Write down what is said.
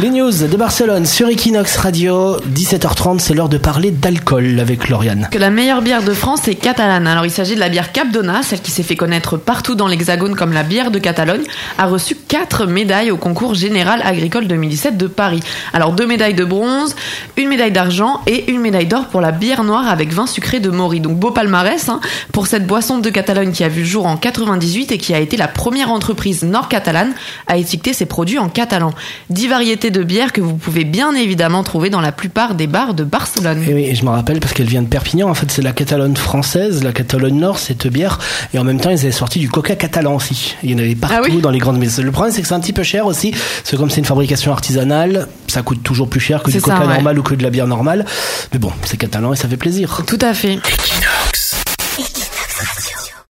Les news de Barcelone sur Equinox Radio, 17h30, c'est l'heure de parler d'alcool avec Lauriane. Que la meilleure bière de France est catalane. Alors il s'agit de la bière Capdona, celle qui s'est fait connaître partout dans l'Hexagone comme la bière de Catalogne, a reçu 4 médailles au concours général agricole 2017 de Paris. Alors deux médailles de bronze, une médaille d'argent et une médaille d'or pour la bière noire avec vin sucré de Maury. Donc beau palmarès hein, pour cette boisson de Catalogne qui a vu le jour en 98 et qui a été la première entreprise nord-catalane à étiqueter ses produits en catalan. 10 variétés de bières que vous pouvez bien évidemment trouver dans la plupart des bars de Barcelone. Et oui, je me rappelle parce qu'elle vient de Perpignan. En fait, c'est la Catalogne française, la Catalogne Nord, cette bière. Et en même temps, ils avaient sorti du coca catalan aussi. Il y en avait partout dans les grandes maisons. Le problème, c'est que c'est un petit peu cher aussi. C'est comme c'est une fabrication artisanale, ça coûte toujours plus cher que du coca normal ou que de la bière normale. Mais bon, c'est catalan et ça fait plaisir. Tout à fait.